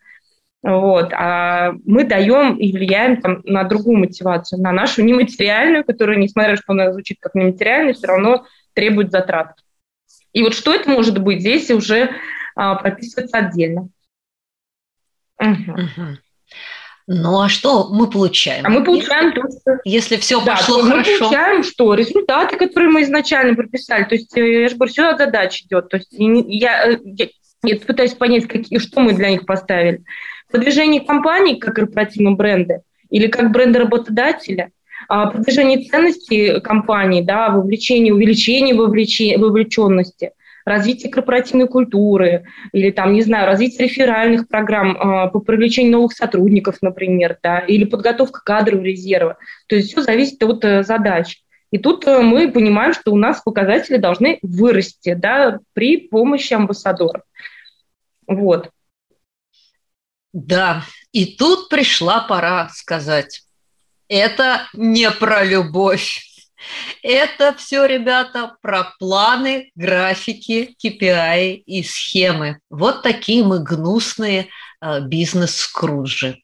Вот. А мы даем и влияем там, на другую мотивацию, на нашу нематериальную, которая, несмотря на то, что она звучит как нематериальная, все равно требует затрат. И вот что это может быть, здесь уже а, прописывается отдельно. Угу. Угу. Ну а что мы получаем? А мы получаем то, что... Если все да, пошло мы хорошо. Мы получаем что? Результаты, которые мы изначально прописали. То есть, э, я же говорю, сюда задача идет. То есть, я, э, я, я пытаюсь понять, какие, что мы для них поставили. Продвижение компании как корпоративного бренда или как бренда работодателя, а продвижение ценностей компании, да, вовлечение, увеличение вовлеченности, развитие корпоративной культуры или там, не знаю, развитие реферальных программ э, по привлечению новых сотрудников, например, да, или подготовка кадров резерва. То есть все зависит от э, задач. И тут э, мы понимаем, что у нас показатели должны вырасти да, при помощи амбассадоров. Вот. Да, и тут пришла пора сказать, это не про любовь. Это все, ребята, про планы, графики, KPI и схемы. Вот такие мы гнусные э, бизнес-скруджи.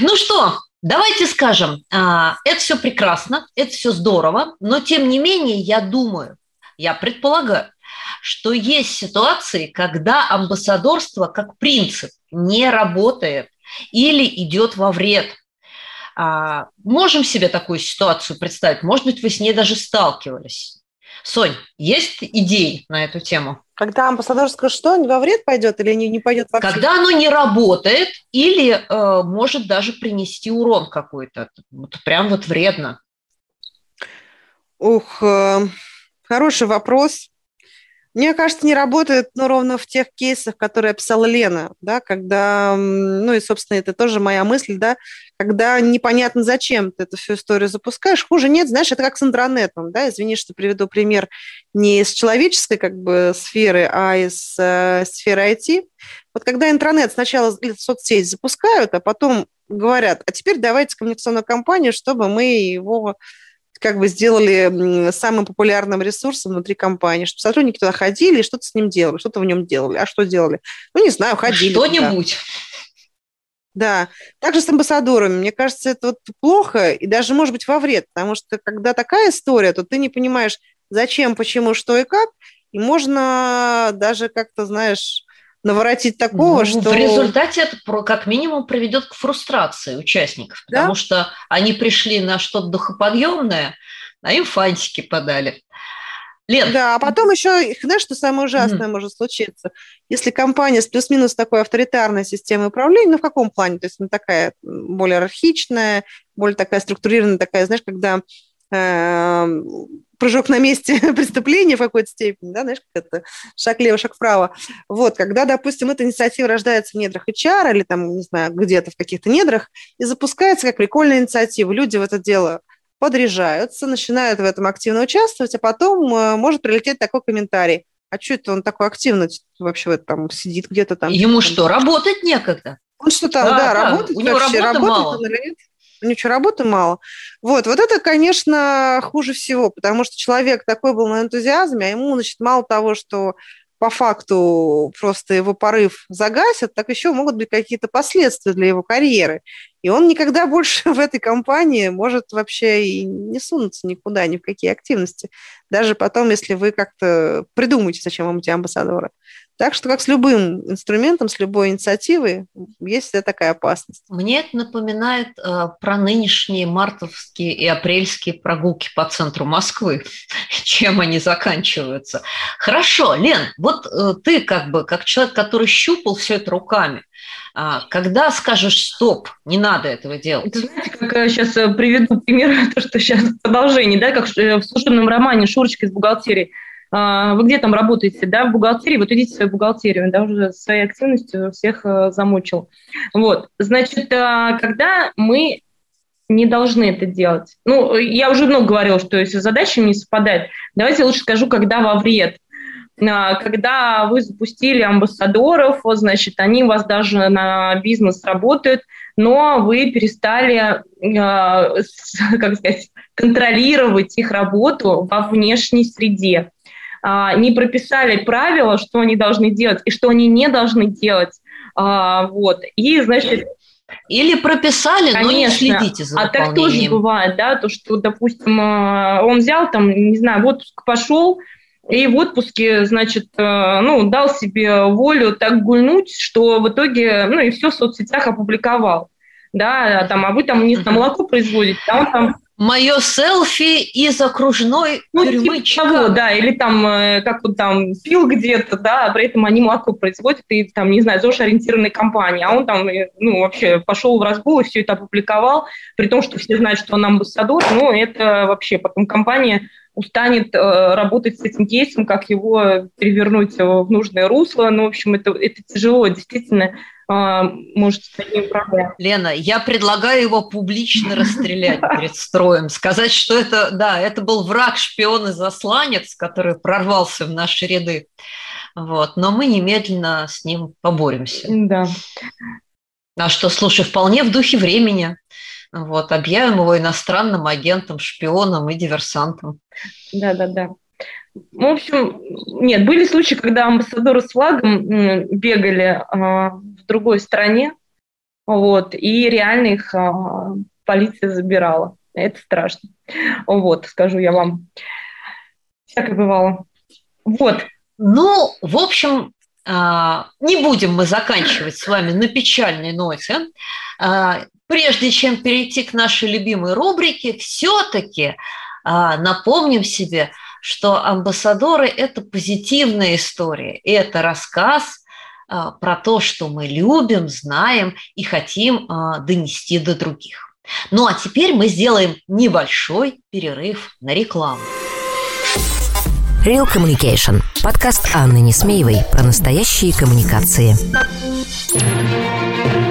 Ну что, давайте скажем, а, это все прекрасно, это все здорово, но тем не менее я думаю, я предполагаю, что есть ситуации, когда амбассадорство как принцип не работает или идет во вред – А, можем себе такую ситуацию представить? Может быть, вы с ней даже сталкивались? Сонь, есть идеи на эту тему? Когда амбассадорское что, во вред пойдет или не, не пойдет вообще? Когда оно не работает или э, может даже принести урон какой-то. Вот прям вот вредно. Ух, э, хороший вопрос. Мне кажется, не работает, но ровно в тех кейсах, которые описала Лена, да, когда, ну и, собственно, это тоже моя мысль, да, когда непонятно, зачем ты эту всю историю запускаешь. Хуже нет, знаешь, это как с интернетом, да, извини, что приведу пример не из человеческой как бы сферы, а из э, сферы IT. Вот когда интернет сначала соцсеть запускают, а потом говорят, а теперь давайте коммуникационную компанию, чтобы мы его как бы сделали самым популярным ресурсом внутри компании, чтобы сотрудники туда ходили и что-то с ним делали, что-то в нем делали. А что делали? Ну, не знаю, ходили. Что-нибудь. Да, также с амбассадорами. Мне кажется, это вот плохо и даже, может быть, во вред, потому что когда такая история, то ты не понимаешь, зачем, почему, что и как, и можно даже как-то, знаешь, наворотить такого, ну, что... В результате это как минимум приведет к фрустрации участников, потому да? что они пришли на что-то духоподъемное, а им фантики подали. Лен. Да, а потом еще, знаешь, что самое ужасное mm может случиться? Если компания с плюс-минус такой авторитарной системой управления, ну, в каком плане? То есть она такая более архичная, более такая структурированная, такая, знаешь, когда прыжок на месте (laughs) преступления в какой-то степени, да, знаешь, как это, шаг лево, шаг вправо. Вот, когда, допустим, эта инициатива рождается в недрах HR или там, не знаю, где-то в каких-то недрах и запускается как прикольная инициатива, люди в это дело подряжаются, начинают в этом активно участвовать, а потом э, может прилететь такой комментарий. А что это он такой активно вообще вот там сидит где-то там? Ему там, что, работать некогда? Он что там, да, да, да работает у него вообще, работает мало. или нет? Ничего, работы мало. Вот, вот это, конечно, хуже всего, потому что человек такой был на энтузиазме, а ему, значит, мало того, что по факту просто его порыв загасят, так еще могут быть какие-то последствия для его карьеры. И он никогда (laughs) больше в этой компании может вообще и не сунуться никуда, ни в какие активности. Даже потом, если вы как-то придумаете, зачем вам эти амбассадоры. Так что, как с любым инструментом, с любой инициативой, есть такая опасность. Мне это напоминает э, про нынешние мартовские и апрельские прогулки по центру Москвы, (laughs) чем они заканчиваются. Хорошо, Лен, вот э, ты как бы, как человек, который щупал все это руками, э, когда скажешь стоп, не надо этого делать? Это, знаете, как я сейчас э, приведу пример, (laughs) то, что сейчас продолжение, да, как в служебном романе «Шурочка из бухгалтерии». А, вы где там работаете, да, в бухгалтерии, вот идите в свою бухгалтерию, да, уже своей активностью всех э, замучил. Вот, значит, а, когда мы не должны это делать. Ну, я уже много говорила, что если задачи не совпадают, давайте лучше скажу, когда во вред. А, когда вы запустили амбассадоров, значит, они у вас даже на бизнес работают, но вы перестали, (laughs) как сказать, контролировать их работу во внешней среде. А, не прописали правила, что они должны делать и что они не должны делать. А, вот. И, значит, или прописали, Конечно. но не следите за А так тоже бывает, да, то, что, допустим, а, он взял там, не знаю, в отпуск пошел, и в отпуске, значит, ну, дал себе волю так гульнуть, что в итоге, ну, и все в соцсетях опубликовал. Да, там, а вы там, не знаю, молоко производите, а он там Мое селфи из окружной ну, тюрьмы типа того, да, или там, э, как вот там, пил где-то, да, а при этом они молоко производят, и там, не знаю, ЗОЖ-ориентированной компании, а он там, э, ну, вообще пошел в разгул и все это опубликовал, при том, что все знают, что он амбассадор, ну, это вообще потом компания устанет э, работать с этим кейсом, как его перевернуть в нужное русло. Ну, в общем, это, это тяжело, действительно, э, может стать неуправляемым. Лена, я предлагаю его публично расстрелять перед строем, сказать, что это, да, это был враг, шпион и засланец, который прорвался в наши ряды. Вот. Но мы немедленно с ним поборемся. Да. А что, слушай, вполне в духе времени. Вот, объявим его иностранным агентом, шпионом и диверсантом. Да-да-да. В общем, нет, были случаи, когда амбассадоры с флагом бегали а, в другой стране, вот, и реально их а, полиция забирала. Это страшно. Вот, скажу я вам. Всякое бывало. Вот. Ну, в общем, а, не будем мы заканчивать с вами на печальной ноте. А, прежде чем перейти к нашей любимой рубрике, все-таки а, напомним себе, что амбассадоры – это позитивная история, это рассказ про то, что мы любим, знаем и хотим донести до других. Ну а теперь мы сделаем небольшой перерыв на рекламу. Real Communication. Подкаст Анны Несмеевой про настоящие коммуникации.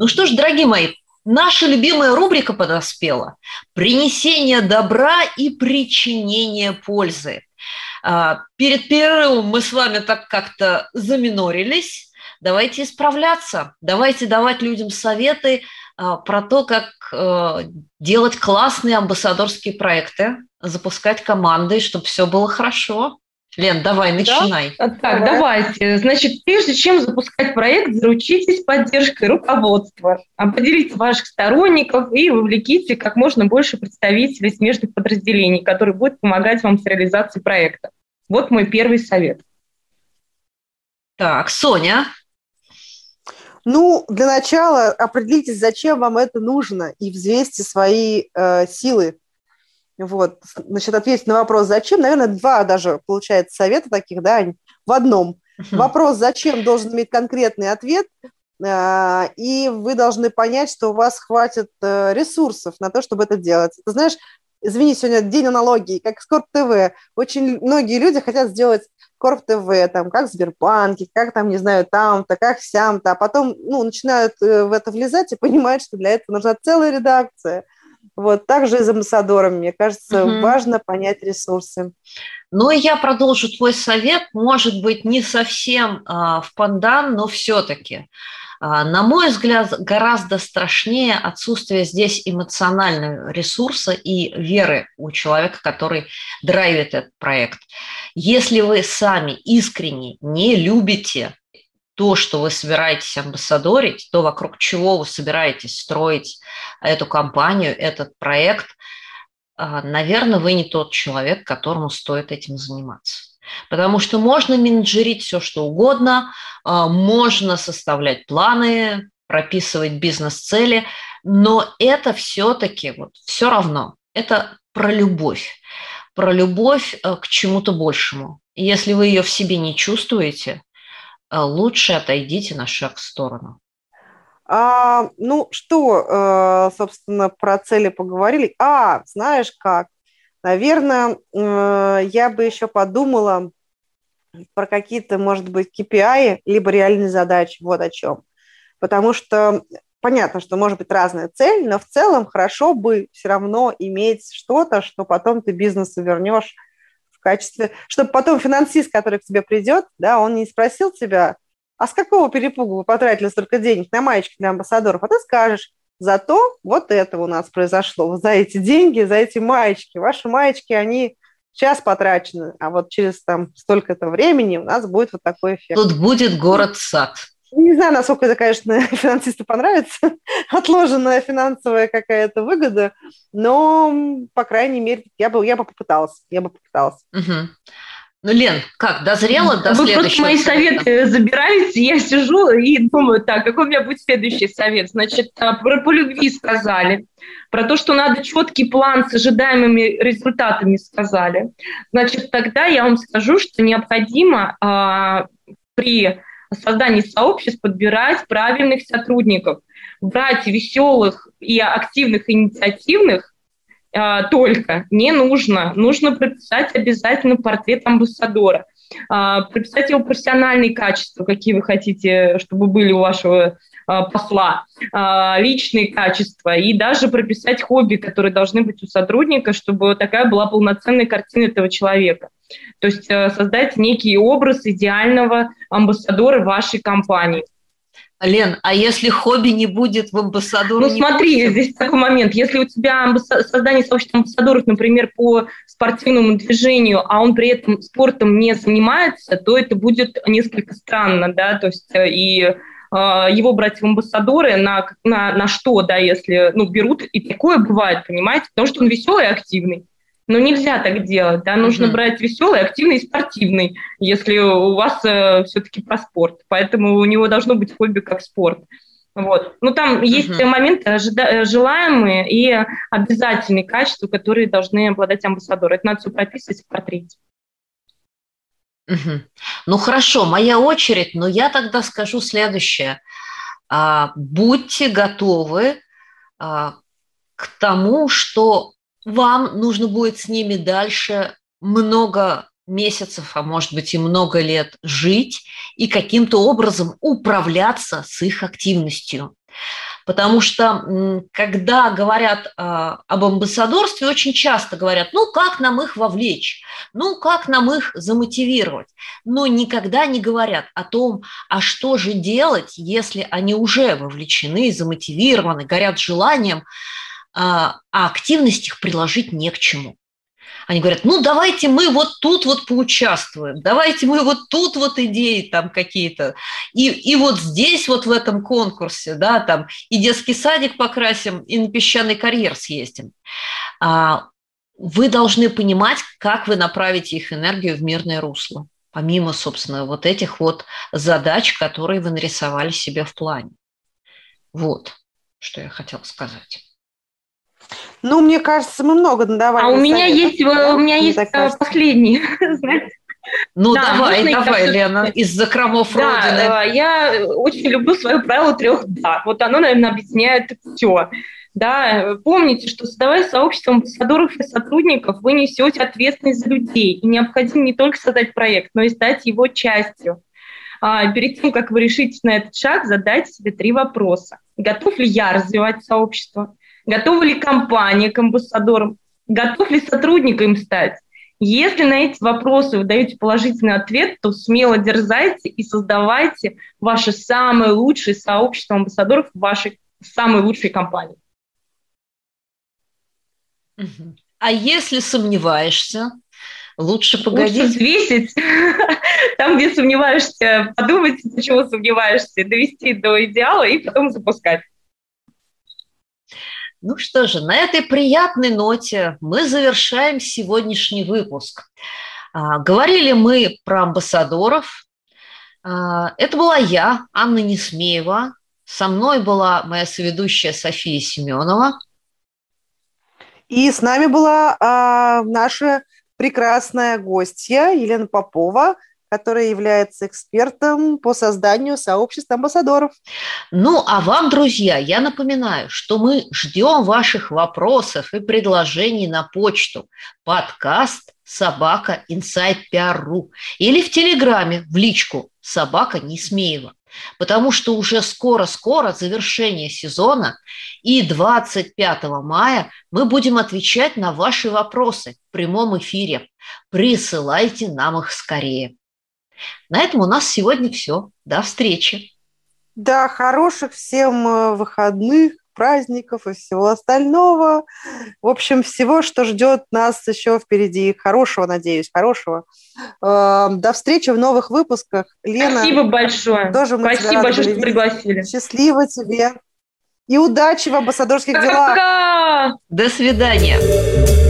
Ну что ж, дорогие мои, наша любимая рубрика подоспела – принесение добра и причинение пользы. А, перед перерывом мы с вами так как-то заминорились. Давайте исправляться, давайте давать людям советы а, про то, как э, делать классные амбассадорские проекты, запускать команды, чтобы все было хорошо. Лен, давай, начинай. Да? Так, давай. давайте. Значит, прежде чем запускать проект, заручитесь поддержкой руководства. Определите ваших сторонников и вовлеките как можно больше представителей смежных подразделений, которые будут помогать вам с реализацией проекта. Вот мой первый совет. Так, Соня. Ну, для начала определитесь, зачем вам это нужно, и взвесьте свои э, силы вот, значит, ответить на вопрос «Зачем?» Наверное, два даже получается совета таких, да, в одном. Вопрос «Зачем?» должен иметь конкретный ответ, а, и вы должны понять, что у вас хватит э, ресурсов на то, чтобы это делать. Ты знаешь, извини, сегодня день аналогии, как с Корп ТВ. Очень многие люди хотят сделать Корп ТВ, там, как в Сбербанке, как там, не знаю, там-то, как сям-то, а потом, ну, начинают э, в это влезать и понимают, что для этого нужна целая редакция – вот, также и с амбассадорами, мне кажется, угу. важно понять ресурсы. Ну и я продолжу твой совет, может быть, не совсем а, в пандан, но все-таки. А, на мой взгляд, гораздо страшнее отсутствие здесь эмоционального ресурса и веры у человека, который драйвит этот проект. Если вы сами искренне не любите то, что вы собираетесь амбассадорить, то, вокруг чего вы собираетесь строить эту компанию, этот проект, а, наверное, вы не тот человек, которому стоит этим заниматься. Потому что можно менеджерить все, что угодно, а, можно составлять планы, прописывать бизнес-цели, но это все-таки вот все равно, это про любовь, про любовь э, к чему-то большему. Если вы ее в себе не чувствуете, а, лучше отойдите на шаг в сторону. А, ну что, э, собственно, про цели поговорили. А, знаешь как? Наверное, э, я бы еще подумала про какие-то, может быть, KPI, либо реальные задачи, вот о чем. Потому что понятно, что может быть разная цель, но в целом хорошо бы все равно иметь что-то, что потом ты бизнесу вернешь в качестве, чтобы потом финансист, который к тебе придет, да, он не спросил тебя, а с какого перепугу вы потратили столько денег на маечки для амбассадоров, а ты скажешь, зато вот это у нас произошло, за эти деньги, за эти маечки. Ваши маечки, они сейчас потрачены, а вот через там столько-то времени у нас будет вот такой эффект. Тут будет город-сад. Не знаю, насколько это, конечно, (laughs) финансисту понравится, (laughs) отложенная финансовая какая-то выгода, но, по крайней мере, я бы, я бы попыталась, я бы попыталась. Угу. Ну, Лен, как, дозрела до Вы следующего? просто мои советы забираете, я сижу и думаю, так, какой у меня будет следующий совет? Значит, а, про по любви сказали, про то, что надо четкий план с ожидаемыми результатами сказали. Значит, тогда я вам скажу, что необходимо а, при создании сообществ подбирать правильных сотрудников, брать веселых и активных, инициативных, а, только не нужно. Нужно прописать обязательно портрет амбассадора, а, прописать его профессиональные качества, какие вы хотите, чтобы были у вашего а, посла, личные качества и даже прописать хобби, которые должны быть у сотрудника, чтобы такая была полноценная картина этого человека. То есть создать некий образ идеального амбассадора вашей компании. Лен, а если хобби не будет в амбассадоре? Ну смотри, будет? здесь такой момент. Если у тебя создание сообщества амбассадоров, например, по спортивному движению, а он при этом спортом не занимается, то это будет несколько странно, да, то есть э, и э, его брать в амбассадоры на, на, на что, да, если, ну, берут, и такое бывает, понимаете, потому что он веселый и активный. Но нельзя так делать, да, нужно uh-huh. брать веселый, активный и спортивный, если у вас э, все-таки про спорт. Поэтому у него должно быть хобби как спорт. Вот. Ну, там uh-huh. есть моменты ожида- желаемые и обязательные качества, которые должны обладать амбассадоры. Это надо все прописывать в портрете. Угу. Ну хорошо, моя очередь, но я тогда скажу следующее. А, будьте готовы а, к тому, что вам нужно будет с ними дальше много месяцев, а может быть и много лет жить и каким-то образом управляться с их активностью. Потому что когда говорят э, об амбассадорстве, очень часто говорят, ну как нам их вовлечь, ну как нам их замотивировать, но никогда не говорят о том, а что же делать, если они уже вовлечены, замотивированы, горят желанием а, а активность их приложить не к чему. Они говорят, ну давайте мы вот тут вот поучаствуем, давайте мы вот тут вот идеи там какие-то, и, и вот здесь вот в этом конкурсе, да, там и детский садик покрасим, и на песчаный карьер съездим. А, вы должны понимать, как вы направите их энергию в мирное русло, помимо, собственно, вот этих вот задач, которые вы нарисовали себе в плане. Вот, что я хотела сказать. Ну, мне кажется, мы много надавали. А у меня есть, у меня есть э, последний, (laughs) Ну, да, давай, давай, Лена, из закромов да, Родины. Э, я очень люблю свое правило трех «да». Вот оно, наверное, объясняет все. Да, помните, что создавая сообщество амбассадоров и сотрудников, вы несете ответственность за людей. И необходимо не только создать проект, но и стать его частью. А, перед тем, как вы решитесь на этот шаг, задайте себе три вопроса. Готов ли я развивать сообщество? Готова ли компания к амбассадорам? Готов ли сотрудник им стать? Если на эти вопросы вы даете положительный ответ, то смело дерзайте и создавайте ваше самое лучшее сообщество амбассадоров в вашей самой лучшей компании. А если сомневаешься, лучше погодить? Лучше взвесить. (laughs) Там, где сомневаешься, подумать, почему сомневаешься, довести до идеала и потом запускать. Ну что же, на этой приятной ноте мы завершаем сегодняшний выпуск. А, говорили мы про амбассадоров. А, это была я, Анна Несмеева. Со мной была моя соведущая София Семенова. И с нами была а, наша прекрасная гостья Елена Попова – которая является экспертом по созданию сообщества амбассадоров. Ну, а вам, друзья, я напоминаю, что мы ждем ваших вопросов и предложений на почту подкаст собака inside PR.ru или в Телеграме в личку собака Несмеева. Потому что уже скоро-скоро завершение сезона, и 25 мая мы будем отвечать на ваши вопросы в прямом эфире. Присылайте нам их скорее. На этом у нас сегодня все. До встречи. Да, хороших всем э, выходных, праздников и всего остального. В общем, всего, что ждет нас еще впереди. Хорошего, надеюсь, хорошего. Эм, до встречи в новых выпусках. Лена. Спасибо большое. Тоже мы Спасибо большое, что пригласили. Счастливо тебе. И удачи в амбассадорских делах. Пока! До свидания.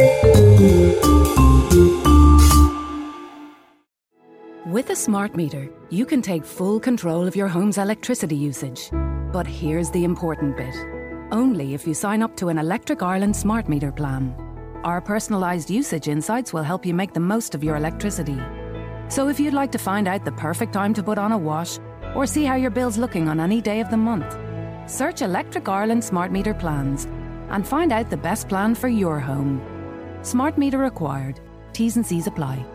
With a smart meter, you can take full control of your home's electricity usage. But here's the important bit only if you sign up to an Electric Ireland smart meter plan. Our personalised usage insights will help you make the most of your electricity. So if you'd like to find out the perfect time to put on a wash, or see how your bill's looking on any day of the month. Search Electric Ireland Smart Meter plans and find out the best plan for your home. Smart meter required. T's and C's apply.